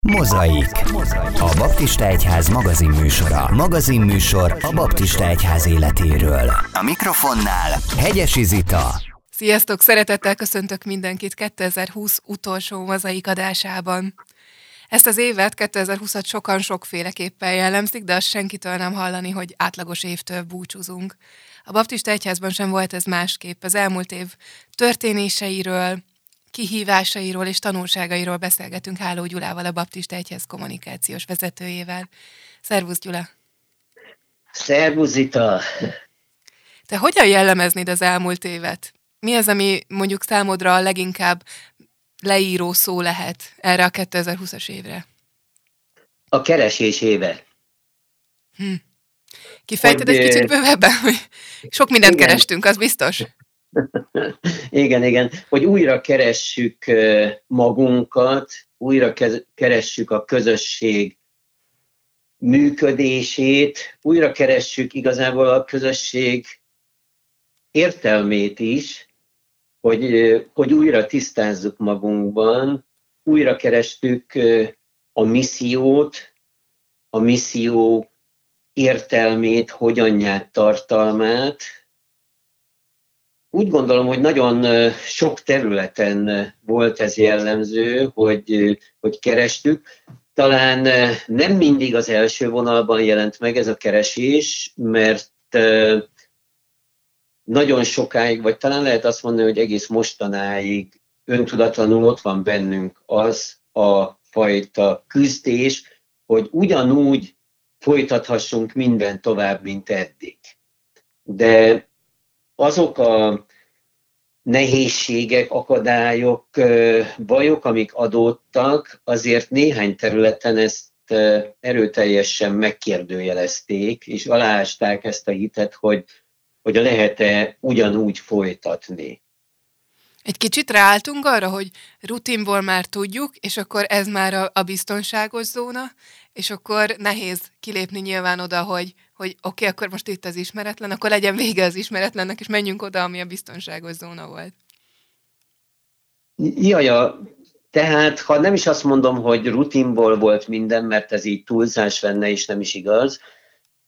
Mozaik. A Baptista Egyház magazinműsora. Magazinműsor a Baptista Egyház életéről. A mikrofonnál Hegyesi Zita. Sziasztok! Szeretettel köszöntök mindenkit 2020 utolsó mozaik adásában. Ezt az évet, 2020-at sokan sokféleképpen jellemzik, de azt senkitől nem hallani, hogy átlagos évtől búcsúzunk. A Baptista Egyházban sem volt ez másképp. Az elmúlt év történéseiről, kihívásairól és tanulságairól beszélgetünk Háló Gyulával, a Baptista Egyház kommunikációs vezetőjével. Szervusz Gyula! Szervusz Zita! Te hogyan jellemeznéd az elmúlt évet? Mi az, ami mondjuk számodra a leginkább leíró szó lehet erre a 2020-as évre? A keresés éve. Hm. Kifejted hogy, egy kicsit bővebben, hogy sok mindent igen. kerestünk, az biztos? igen, igen, hogy újra keressük magunkat, újra keressük a közösség működését, újra keressük igazából a közösség értelmét is, hogy, hogy újra tisztázzuk magunkban, újra kerestük a missziót, a misszió értelmét, hogyanját, tartalmát, úgy gondolom, hogy nagyon sok területen volt ez jellemző, hogy, hogy kerestük. Talán nem mindig az első vonalban jelent meg ez a keresés, mert nagyon sokáig, vagy talán lehet azt mondani, hogy egész mostanáig öntudatlanul ott van bennünk az a fajta küzdés, hogy ugyanúgy folytathassunk minden tovább, mint eddig. De azok a nehézségek, akadályok, bajok, amik adódtak, azért néhány területen ezt erőteljesen megkérdőjelezték, és aláásták ezt a hitet, hogy, hogy lehet-e ugyanúgy folytatni. Egy kicsit ráálltunk arra, hogy rutinból már tudjuk, és akkor ez már a, biztonságos zóna, és akkor nehéz kilépni nyilván oda, hogy, hogy oké, okay, akkor most itt az ismeretlen, akkor legyen vége az ismeretlennek, és menjünk oda, ami a biztonságos zóna volt. Jaja, tehát ha nem is azt mondom, hogy rutinból volt minden, mert ez így túlzás lenne, és nem is igaz,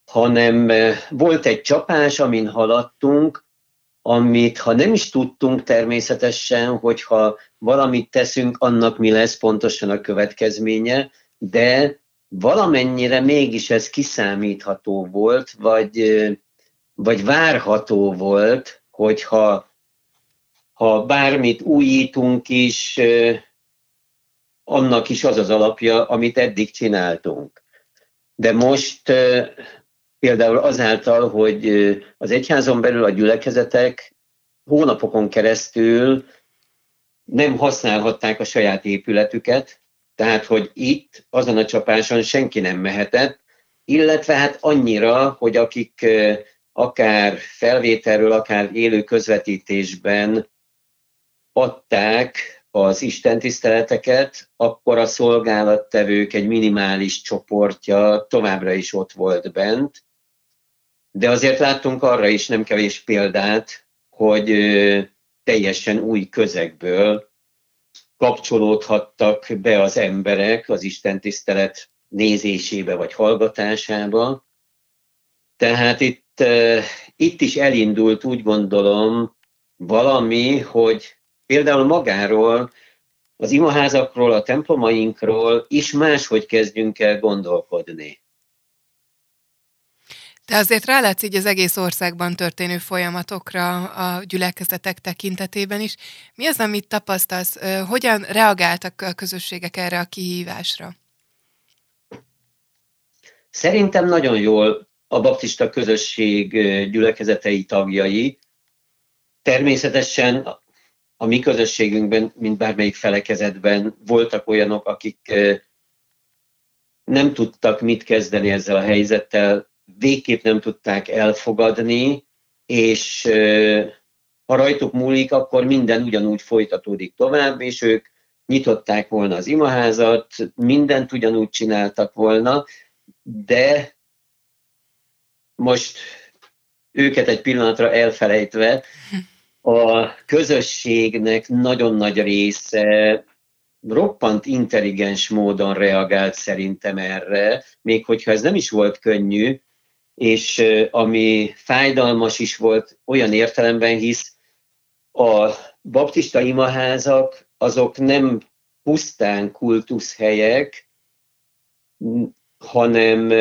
hanem eh, volt egy csapás, amin haladtunk, amit ha nem is tudtunk természetesen, hogyha valamit teszünk, annak mi lesz pontosan a következménye, de valamennyire mégis ez kiszámítható volt, vagy, vagy várható volt, hogyha ha bármit újítunk is, annak is az az alapja, amit eddig csináltunk. De most például azáltal, hogy az egyházon belül a gyülekezetek hónapokon keresztül nem használhatták a saját épületüket, tehát, hogy itt, azon a csapáson senki nem mehetett, illetve hát annyira, hogy akik akár felvételről, akár élő közvetítésben adták az istentiszteleteket, akkor a szolgálattevők egy minimális csoportja továbbra is ott volt bent, de azért láttunk arra is nem kevés példát, hogy teljesen új közegből kapcsolódhattak be az emberek az Isten tisztelet nézésébe vagy hallgatásába. Tehát itt, itt is elindult, úgy gondolom, valami, hogy például magáról, az imaházakról, a templomainkról is máshogy kezdjünk el gondolkodni. De azért rálátsz így az egész országban történő folyamatokra a gyülekezetek tekintetében is. Mi az, amit tapasztalsz? Hogyan reagáltak a közösségek erre a kihívásra? Szerintem nagyon jól a baptista közösség gyülekezetei tagjai. Természetesen a mi közösségünkben, mint bármelyik felekezetben voltak olyanok, akik nem tudtak mit kezdeni ezzel a helyzettel, végképp nem tudták elfogadni, és ha rajtuk múlik, akkor minden ugyanúgy folytatódik tovább, és ők nyitották volna az imaházat, mindent ugyanúgy csináltak volna, de most őket egy pillanatra elfelejtve, a közösségnek nagyon nagy része roppant intelligens módon reagált szerintem erre, még hogyha ez nem is volt könnyű, és ami fájdalmas is volt olyan értelemben, hisz a baptista imaházak azok nem pusztán kultuszhelyek, hanem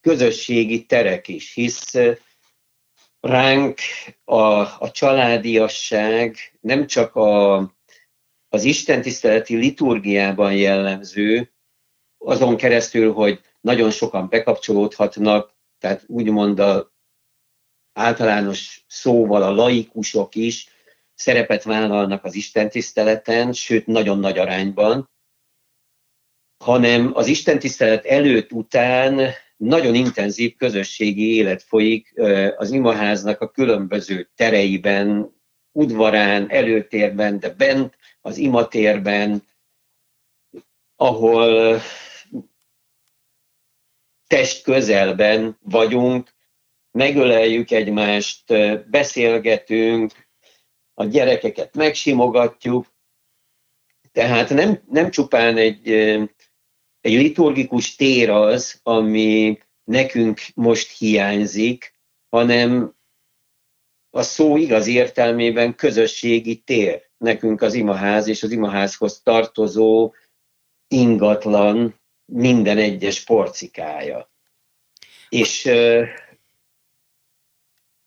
közösségi terek is, hisz ránk a, a családiasság nem csak a, az istentiszteleti liturgiában jellemző, azon keresztül, hogy nagyon sokan bekapcsolódhatnak, tehát úgymond a általános szóval a laikusok is szerepet vállalnak az istentiszteleten, sőt nagyon nagy arányban, hanem az istentisztelet előtt, után nagyon intenzív közösségi élet folyik az imaháznak a különböző tereiben, udvarán, előtérben, de bent az imatérben, ahol test közelben vagyunk, megöleljük egymást, beszélgetünk, a gyerekeket megsimogatjuk, tehát nem, nem csupán egy, egy liturgikus tér az, ami nekünk most hiányzik, hanem a szó igaz értelmében közösségi tér. Nekünk az imaház és az imaházhoz tartozó ingatlan minden egyes porcikája. És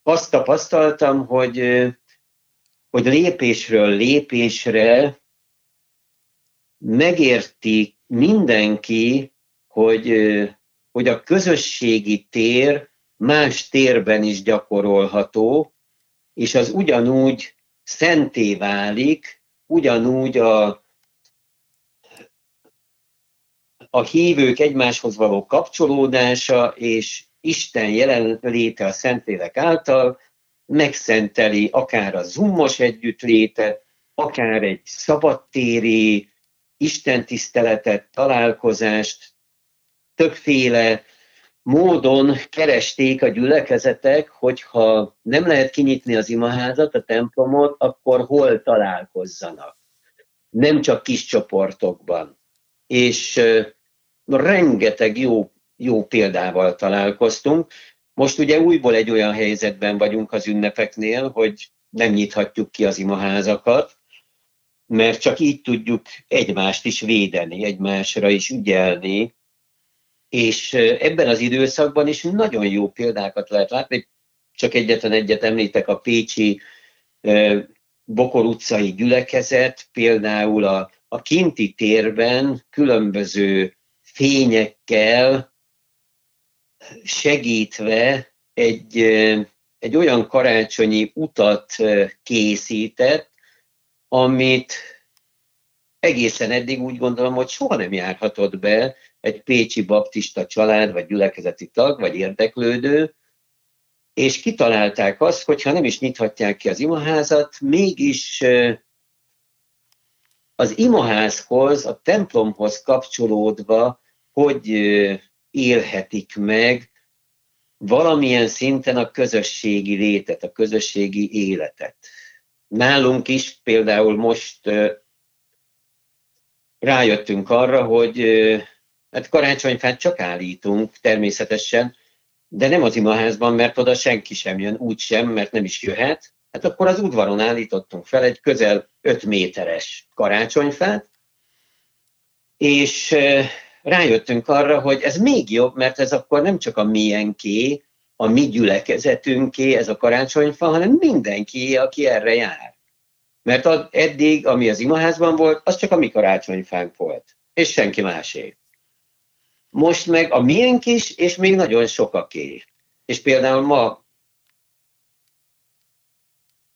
azt tapasztaltam, hogy, hogy lépésről lépésre megérti mindenki, hogy, hogy a közösségi tér más térben is gyakorolható, és az ugyanúgy szenté válik, ugyanúgy a, a hívők egymáshoz való kapcsolódása és Isten jelenléte a Szentlélek által megszenteli akár a zummos együttlétet, akár egy szabadtéri istentiszteletet, találkozást, többféle módon keresték a gyülekezetek, hogyha nem lehet kinyitni az imaházat, a templomot, akkor hol találkozzanak. Nem csak kis csoportokban. És rengeteg jó, jó példával találkoztunk. Most ugye újból egy olyan helyzetben vagyunk az ünnepeknél, hogy nem nyithatjuk ki az imaházakat, mert csak így tudjuk egymást is védeni, egymásra is ügyelni, és ebben az időszakban is nagyon jó példákat lehet látni. Csak egyetlen egyet említek, a Pécsi Bokor utcai gyülekezet, például a, a kinti térben különböző fényekkel segítve egy, egy olyan karácsonyi utat készített, amit egészen eddig úgy gondolom, hogy soha nem járhatott be egy pécsi baptista család, vagy gyülekezeti tag, vagy érdeklődő, és kitalálták azt, hogy ha nem is nyithatják ki az imaházat, mégis az imaházhoz, a templomhoz kapcsolódva, hogy élhetik meg valamilyen szinten a közösségi létet, a közösségi életet. Nálunk is például most rájöttünk arra, hogy hát karácsonyfát csak állítunk természetesen, de nem az imaházban, mert oda senki sem jön, úgy sem, mert nem is jöhet. Hát akkor az udvaron állítottunk fel egy közel 5 méteres karácsonyfát, és rájöttünk arra, hogy ez még jobb, mert ez akkor nem csak a miénké, a mi gyülekezetünké ez a karácsonyfa, hanem mindenki, aki erre jár. Mert ad, eddig, ami az imaházban volt, az csak a mi karácsonyfánk volt, és senki másé. Most meg a miénk is, és még nagyon sokaké. És például ma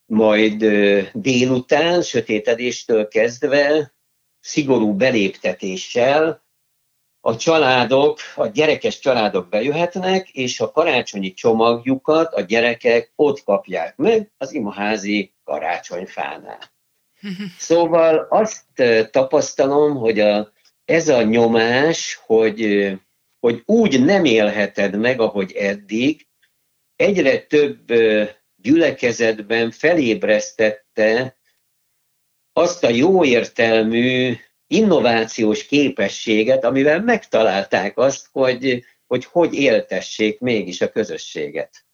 majd délután, sötétedéstől kezdve, szigorú beléptetéssel a családok, a gyerekes családok bejöhetnek, és a karácsonyi csomagjukat a gyerekek ott kapják meg az imaházi karácsonyfánál. Szóval azt tapasztalom, hogy a, ez a nyomás, hogy, hogy úgy nem élheted meg, ahogy eddig, egyre több gyülekezetben felébresztette azt a jó értelmű innovációs képességet, amivel megtalálták azt, hogy hogy, hogy éltessék mégis a közösséget.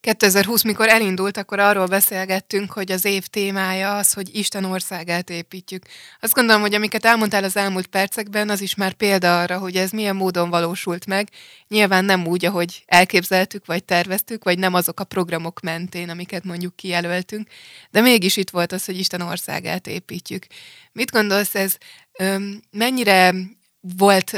2020, mikor elindult, akkor arról beszélgettünk, hogy az év témája az, hogy Isten országát építjük. Azt gondolom, hogy amiket elmondtál az elmúlt percekben, az is már példa arra, hogy ez milyen módon valósult meg. Nyilván nem úgy, ahogy elképzeltük, vagy terveztük, vagy nem azok a programok mentén, amiket mondjuk kijelöltünk, de mégis itt volt az, hogy Isten országát építjük. Mit gondolsz, ez mennyire volt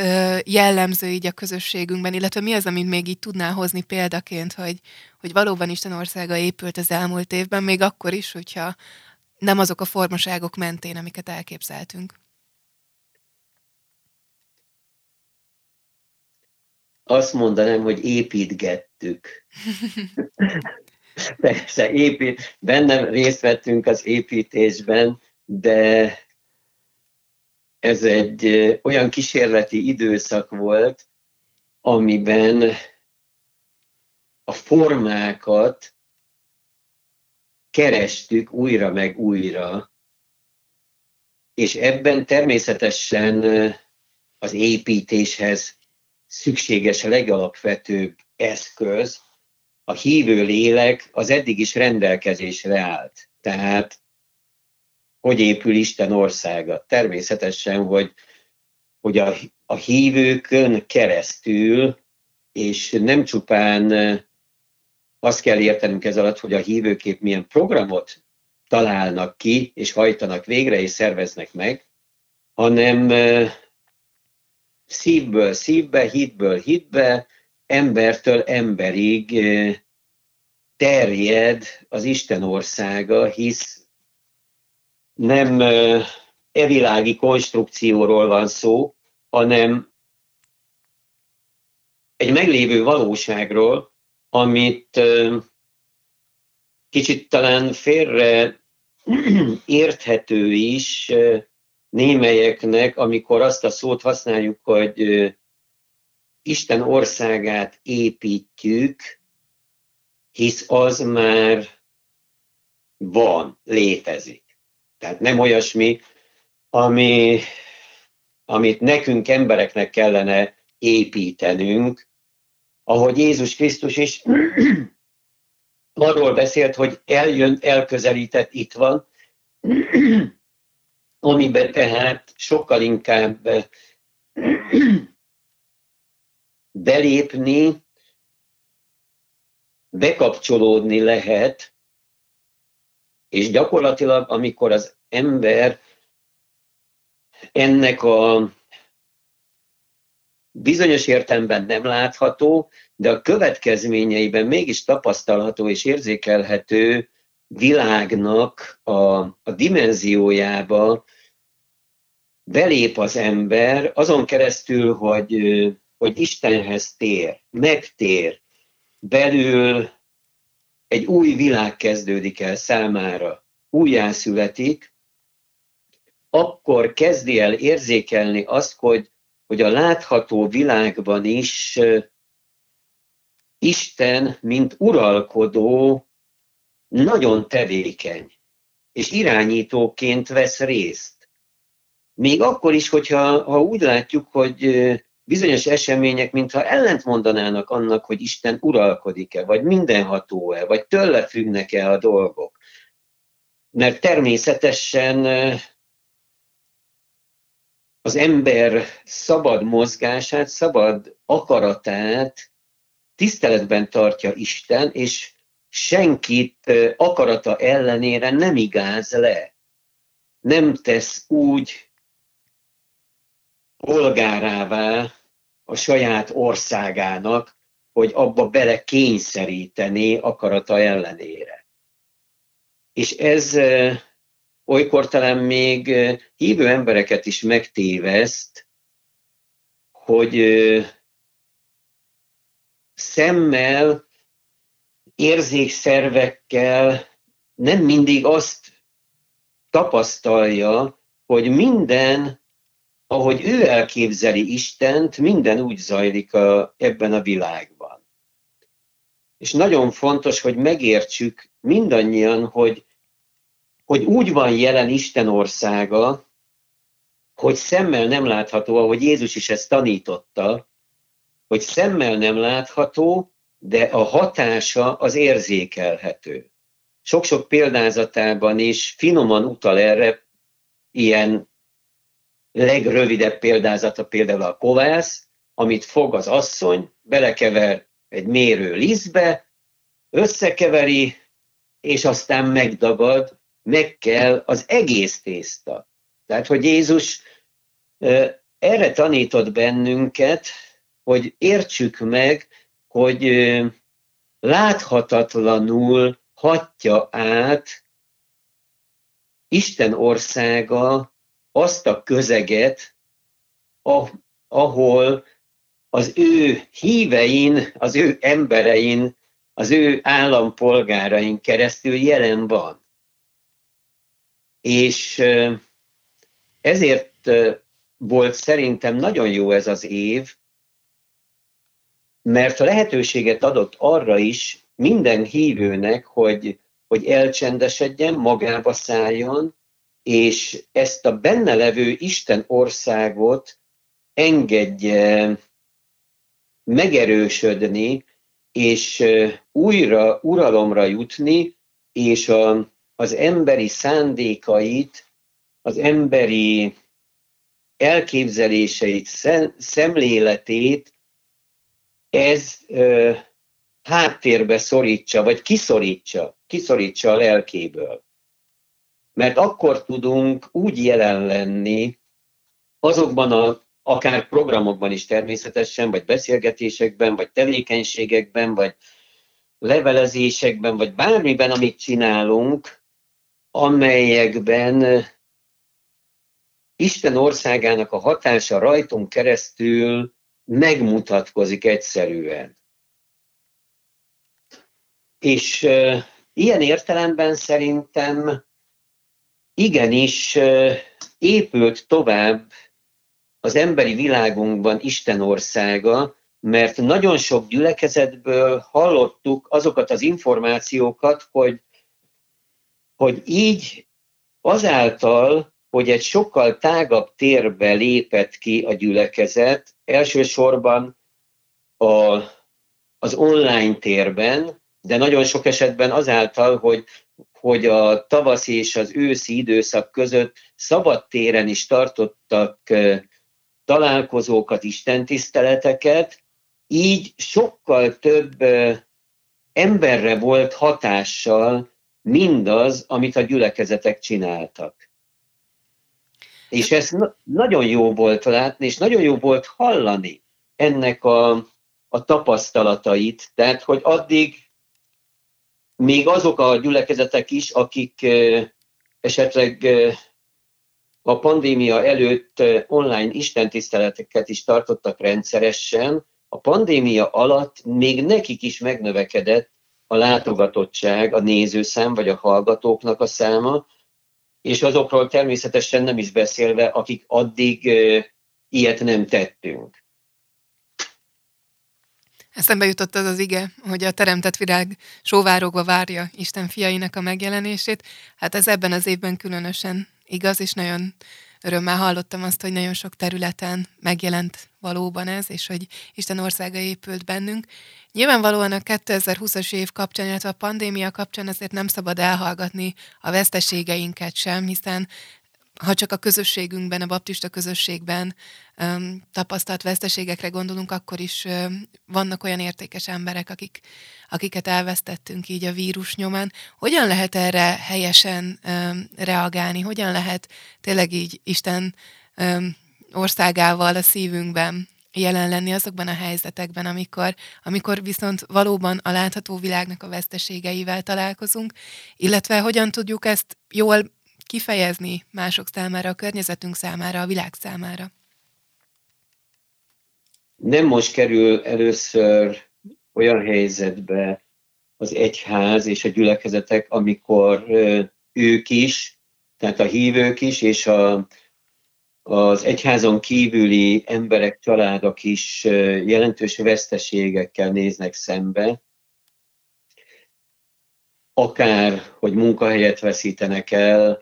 jellemző így a közösségünkben, illetve mi az, amit még így tudnál hozni példaként, hogy, hogy valóban Isten országa épült az elmúlt évben, még akkor is, hogyha nem azok a formaságok mentén, amiket elképzeltünk. Azt mondanám, hogy építgettük. Persze, épít, bennem részt vettünk az építésben, de ez egy olyan kísérleti időszak volt, amiben a formákat kerestük újra meg újra, és ebben természetesen az építéshez szükséges a legalapvetőbb eszköz, a hívő lélek az eddig is rendelkezésre állt. Tehát hogy épül Isten országa. Természetesen, hogy, hogy a, a hívőkön keresztül, és nem csupán azt kell értenünk ez alatt, hogy a hívőkép milyen programot találnak ki, és hajtanak végre, és szerveznek meg, hanem szívből szívbe, hitből hitbe, embertől emberig terjed az Isten országa, hisz nem evilági konstrukcióról van szó, hanem egy meglévő valóságról, amit kicsit talán félre érthető is némelyeknek, amikor azt a szót használjuk, hogy Isten országát építjük, hisz az már van, létezik. Tehát nem olyasmi, ami, amit nekünk embereknek kellene építenünk, ahogy Jézus Krisztus is arról beszélt, hogy eljön, elközelített, itt van, amiben tehát sokkal inkább belépni, bekapcsolódni lehet, és gyakorlatilag, amikor az ember ennek a bizonyos értelemben nem látható, de a következményeiben mégis tapasztalható és érzékelhető világnak a, a dimenziójába belép az ember azon keresztül, hogy, hogy Istenhez tér, megtér, belül egy új világ kezdődik el számára, újjászületik, akkor kezdi el érzékelni azt, hogy, hogy a látható világban is Isten, mint uralkodó, nagyon tevékeny, és irányítóként vesz részt. Még akkor is, hogyha ha úgy látjuk, hogy bizonyos események, mintha ellent mondanának annak, hogy Isten uralkodik-e, vagy mindenható-e, vagy tőle függnek-e a dolgok. Mert természetesen az ember szabad mozgását, szabad akaratát tiszteletben tartja Isten, és senkit akarata ellenére nem igáz le. Nem tesz úgy, polgárává a saját országának, hogy abba bele kényszeríteni akarata ellenére. És ez olykor talán még hívő embereket is megtéveszt, hogy szemmel, érzékszervekkel nem mindig azt tapasztalja, hogy minden ahogy ő elképzeli Istent, minden úgy zajlik a, ebben a világban. És nagyon fontos, hogy megértsük mindannyian, hogy, hogy úgy van jelen Isten országa, hogy szemmel nem látható, ahogy Jézus is ezt tanította, hogy szemmel nem látható, de a hatása az érzékelhető. Sok-sok példázatában is finoman utal erre, ilyen legrövidebb példázata például a kovász, amit fog az asszony, belekever egy mérő lisztbe, összekeveri, és aztán megdagad, meg kell az egész tészta. Tehát, hogy Jézus erre tanított bennünket, hogy értsük meg, hogy láthatatlanul hatja át Isten országa azt a közeget, ahol az ő hívein, az ő emberein, az ő állampolgárain keresztül jelen van. És ezért volt szerintem nagyon jó ez az év, mert a lehetőséget adott arra is minden hívőnek, hogy, hogy elcsendesedjen, magába szálljon, és ezt a benne levő Isten országot engedje megerősödni, és újra uralomra jutni, és a, az emberi szándékait, az emberi elképzeléseit, szemléletét ez ö, háttérbe szorítsa, vagy kiszorítsa, kiszorítsa a lelkéből. Mert akkor tudunk úgy jelen lenni azokban a akár programokban is természetesen, vagy beszélgetésekben, vagy tevékenységekben, vagy levelezésekben, vagy bármiben, amit csinálunk, amelyekben Isten országának a hatása rajtunk keresztül megmutatkozik egyszerűen. És uh, ilyen értelemben szerintem igenis épült tovább az emberi világunkban Isten országa, mert nagyon sok gyülekezetből hallottuk azokat az információkat, hogy, hogy így azáltal, hogy egy sokkal tágabb térbe lépett ki a gyülekezet, elsősorban a, az online térben, de nagyon sok esetben azáltal, hogy, hogy a tavasz és az őszi időszak között szabad téren is tartottak találkozókat, istentiszteleteket, így sokkal több emberre volt hatással mindaz, amit a gyülekezetek csináltak. És ez na- nagyon jó volt látni, és nagyon jó volt hallani ennek a, a tapasztalatait, tehát, hogy addig még azok a gyülekezetek is, akik esetleg a pandémia előtt online istentiszteleteket is tartottak rendszeresen, a pandémia alatt még nekik is megnövekedett a látogatottság, a nézőszám vagy a hallgatóknak a száma, és azokról természetesen nem is beszélve, akik addig ilyet nem tettünk. Eszembe jutott az az ige, hogy a teremtett világ sóvárogva várja Isten fiainak a megjelenését. Hát ez ebben az évben különösen igaz, és nagyon örömmel hallottam azt, hogy nagyon sok területen megjelent valóban ez, és hogy Isten országa épült bennünk. Nyilvánvalóan a 2020-as év kapcsán, illetve a pandémia kapcsán azért nem szabad elhallgatni a veszteségeinket sem, hiszen ha csak a közösségünkben, a baptista közösségben um, tapasztalt veszteségekre gondolunk, akkor is um, vannak olyan értékes emberek, akik, akiket elvesztettünk így a vírus nyomán. Hogyan lehet erre helyesen um, reagálni? Hogyan lehet tényleg így Isten um, országával a szívünkben jelen lenni azokban a helyzetekben, amikor, amikor viszont valóban a látható világnak a veszteségeivel találkozunk, illetve hogyan tudjuk ezt jól kifejezni mások számára, a környezetünk számára, a világ számára? Nem most kerül először olyan helyzetbe az egyház és a gyülekezetek, amikor ők is, tehát a hívők is, és a, az egyházon kívüli emberek, családok is jelentős veszteségekkel néznek szembe, akár, hogy munkahelyet veszítenek el,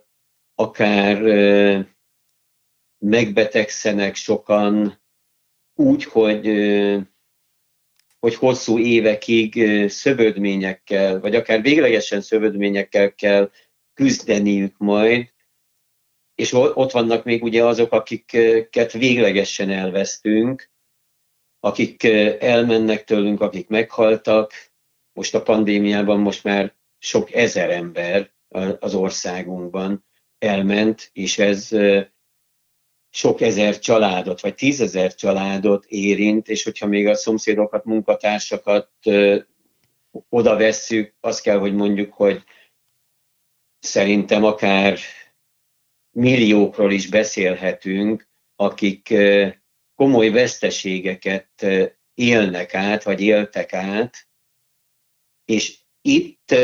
akár megbetegszenek sokan úgy, hogy, hogy hosszú évekig szövődményekkel, vagy akár véglegesen szövődményekkel kell küzdeniük majd, és ott vannak még ugye azok, akiket véglegesen elvesztünk, akik elmennek tőlünk, akik meghaltak. Most a pandémiában most már sok ezer ember az országunkban elment, és ez sok ezer családot, vagy tízezer családot érint, és hogyha még a szomszédokat, munkatársakat oda vesszük, azt kell, hogy mondjuk, hogy szerintem akár milliókról is beszélhetünk, akik komoly veszteségeket élnek át, vagy éltek át, és itt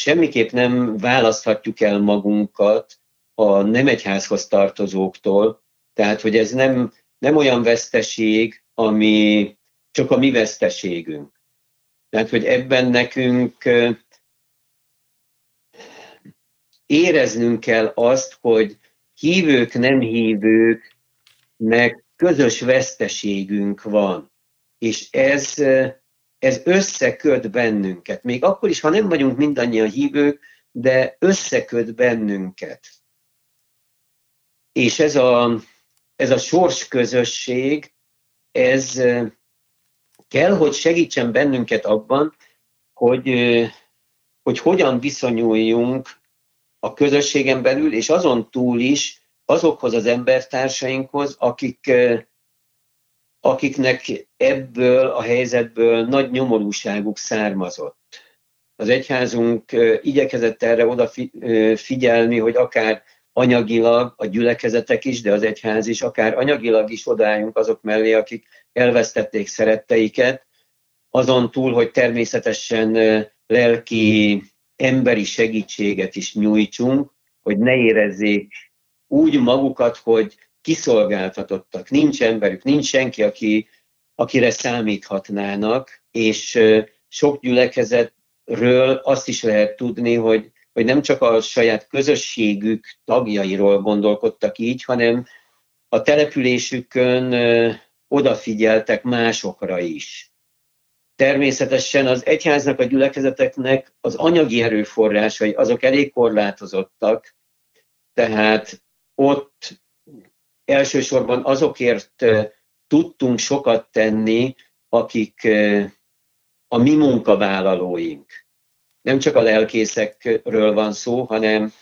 semmiképp nem választhatjuk el magunkat a nem egyházhoz tartozóktól, tehát hogy ez nem, nem olyan veszteség, ami csak a mi veszteségünk. Tehát, hogy ebben nekünk éreznünk kell azt, hogy hívők, nem hívőknek közös veszteségünk van. És ez, ez összeköt bennünket. Még akkor is, ha nem vagyunk mindannyian hívők, de összeköt bennünket. És ez a, ez a sors közösség, ez kell, hogy segítsen bennünket abban, hogy, hogy hogyan viszonyuljunk a közösségen belül, és azon túl is azokhoz az embertársainkhoz, akik, akiknek ebből a helyzetből nagy nyomorúságuk származott. Az egyházunk igyekezett erre odafigyelni, hogy akár anyagilag a gyülekezetek is, de az egyház is, akár anyagilag is odáljunk azok mellé, akik elvesztették szeretteiket, azon túl, hogy természetesen lelki emberi segítséget is nyújtsunk, hogy ne érezzék úgy magukat, hogy kiszolgáltatottak, nincs emberük, nincs senki, aki, akire számíthatnának, és sok gyülekezetről azt is lehet tudni, hogy, hogy nem csak a saját közösségük tagjairól gondolkodtak így, hanem a településükön odafigyeltek másokra is. Természetesen az egyháznak, a gyülekezeteknek az anyagi erőforrásai azok elég korlátozottak, tehát ott elsősorban azokért tudtunk sokat tenni, akik a mi munkavállalóink. Nem csak a lelkészekről van szó, hanem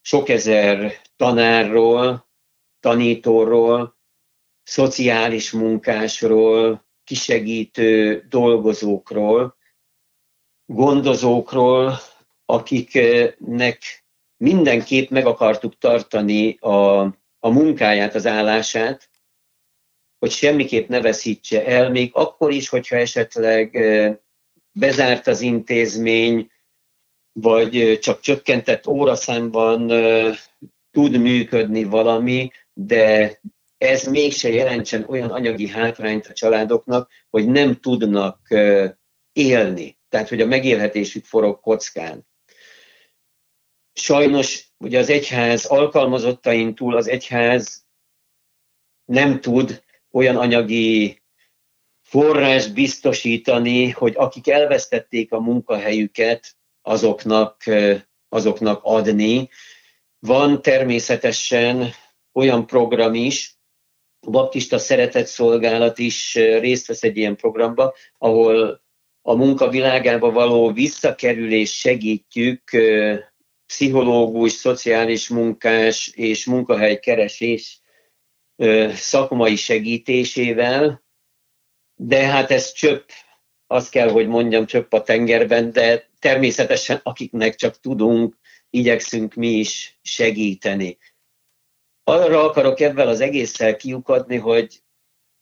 sok ezer tanárról, tanítóról, szociális munkásról, kisegítő dolgozókról, gondozókról, akiknek mindenképp meg akartuk tartani a, a munkáját, az állását, hogy semmiképp ne veszítse el, még akkor is, hogyha esetleg bezárt az intézmény, vagy csak csökkentett óraszámban tud működni valami, de ez mégse jelentsen olyan anyagi hátrányt a családoknak, hogy nem tudnak élni. Tehát, hogy a megélhetésük forog kockán. Sajnos ugye az egyház alkalmazottain túl az egyház nem tud olyan anyagi forrás biztosítani, hogy akik elvesztették a munkahelyüket, azoknak, azoknak adni. Van természetesen olyan program is, a baptista szeretett szolgálat is részt vesz egy ilyen programba, ahol a munkavilágába való visszakerülés segítjük pszichológus, szociális munkás és munkahelykeresés szakmai segítésével, de hát ez csöpp, azt kell, hogy mondjam, csöpp a tengerben, de természetesen akiknek csak tudunk, igyekszünk mi is segíteni. Arra akarok ebben az egésszel kiukadni, hogy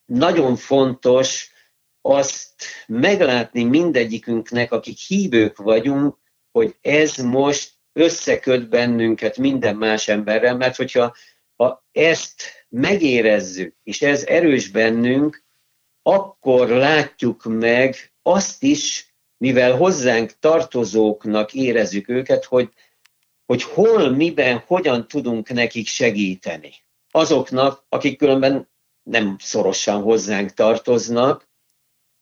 nagyon fontos azt meglátni mindegyikünknek, akik hívők vagyunk, hogy ez most összeköt bennünket minden más emberrel, mert hogyha ha ezt megérezzük, és ez erős bennünk, akkor látjuk meg azt is, mivel hozzánk tartozóknak érezzük őket, hogy hogy hol, miben, hogyan tudunk nekik segíteni. azoknak, akik különben nem szorosan hozzánk tartoznak,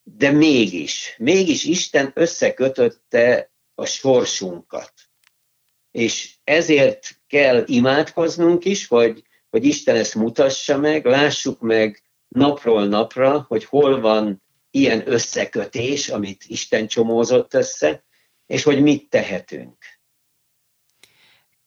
de mégis, mégis Isten összekötötte a sorsunkat. És ezért kell imádkoznunk is, hogy, hogy Isten ezt mutassa meg, lássuk meg napról napra, hogy hol van ilyen összekötés, amit Isten csomózott össze, és hogy mit tehetünk.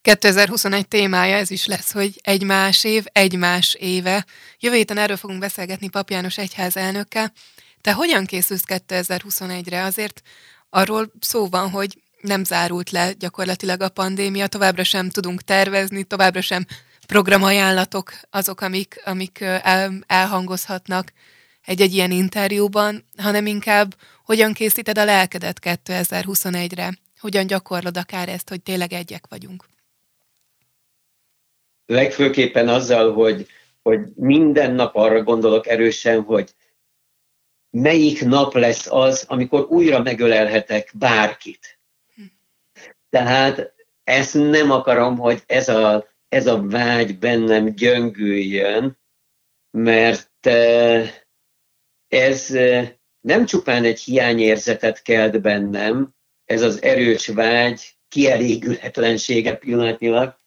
2021 témája ez is lesz, hogy egy más év, egy más éve. Jövő héten erről fogunk beszélgetni Pap János egyház elnökkel. Te hogyan készülsz 2021-re? Azért arról szó van, hogy nem zárult le gyakorlatilag a pandémia, továbbra sem tudunk tervezni, továbbra sem programajánlatok azok, amik, amik el, elhangozhatnak egy-egy ilyen interjúban, hanem inkább hogyan készíted a lelkedet 2021-re, hogyan gyakorlod akár ezt, hogy tényleg egyek vagyunk. Legfőképpen azzal, hogy, hogy minden nap arra gondolok erősen, hogy melyik nap lesz az, amikor újra megölelhetek bárkit. Tehát ezt nem akarom, hogy ez a, ez a vágy bennem gyöngüljön, mert eh, ez eh, nem csupán egy hiányérzetet kelt bennem, ez az erős vágy kielégülhetlensége pillanatnyilag,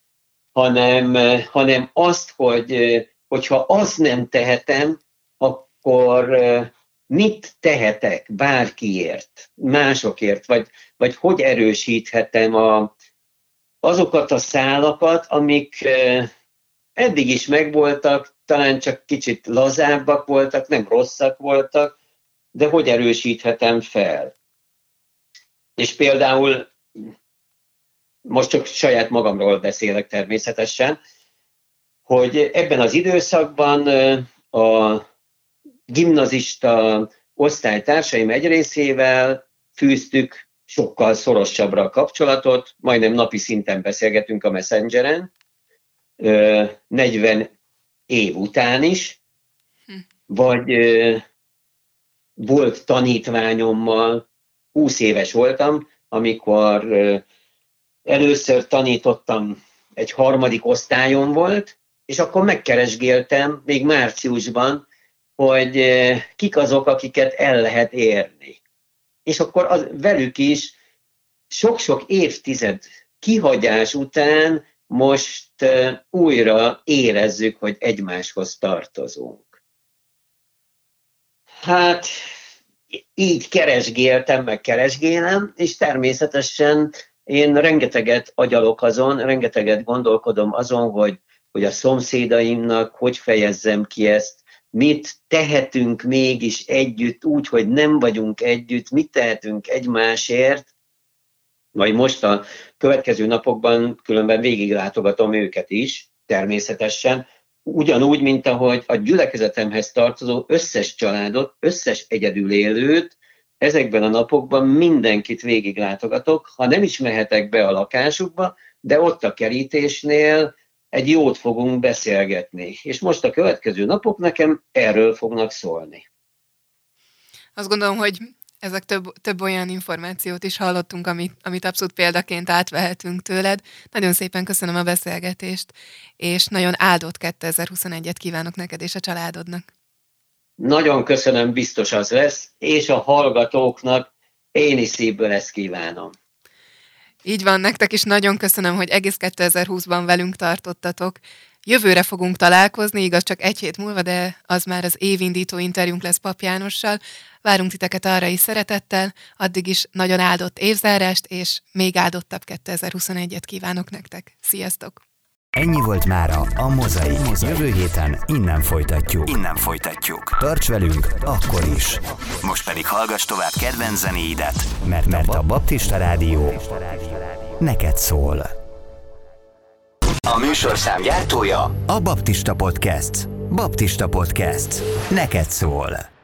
hanem, eh, hanem azt, hogy hogyha azt nem tehetem, akkor mit tehetek bárkiért, másokért, vagy, vagy hogy erősíthetem a, azokat a szálakat, amik eddig is megvoltak, talán csak kicsit lazábbak voltak, nem rosszak voltak, de hogy erősíthetem fel. És például most csak saját magamról beszélek természetesen, hogy ebben az időszakban a gimnazista osztálytársaim egy részével fűztük sokkal szorosabbra a kapcsolatot, majdnem napi szinten beszélgetünk a Messengeren, 40 év után is, hm. vagy volt tanítványommal, 20 éves voltam, amikor először tanítottam, egy harmadik osztályon volt, és akkor megkeresgéltem még márciusban, hogy kik azok, akiket el lehet érni. És akkor az, velük is sok-sok évtized kihagyás után most újra érezzük, hogy egymáshoz tartozunk. Hát így keresgéltem, meg keresgélem, és természetesen én rengeteget agyalok azon, rengeteget gondolkodom azon, hogy, hogy a szomszédaimnak hogy fejezzem ki ezt, mit tehetünk mégis együtt, úgy, hogy nem vagyunk együtt, mit tehetünk egymásért, majd most a következő napokban különben végiglátogatom őket is, természetesen, ugyanúgy, mint ahogy a gyülekezetemhez tartozó összes családot, összes egyedül élőt, ezekben a napokban mindenkit végiglátogatok, ha nem is mehetek be a lakásukba, de ott a kerítésnél egy jót fogunk beszélgetni. És most a következő napok nekem erről fognak szólni. Azt gondolom, hogy ezek több, több olyan információt is hallottunk, amit, amit abszolút példaként átvehetünk tőled. Nagyon szépen köszönöm a beszélgetést, és nagyon áldott 2021-et kívánok neked és a családodnak. Nagyon köszönöm, biztos az lesz, és a hallgatóknak én is szívből ezt kívánom. Így van, nektek is nagyon köszönöm, hogy egész 2020-ban velünk tartottatok. Jövőre fogunk találkozni, igaz csak egy hét múlva, de az már az évindító interjúnk lesz Pap Jánossal. Várunk titeket arra is szeretettel, addig is nagyon áldott évzárást, és még áldottabb 2021-et kívánok nektek. Sziasztok! Ennyi volt mára a Mozai. Jövő héten innen folytatjuk. Innen folytatjuk. Tarts velünk akkor is. Most pedig hallgass tovább kedvenc zenéidet, mert, mert a Baptista Rádió neked szól. A műsorszám gyártója a Baptista Podcast. Baptista Podcast. Neked szól.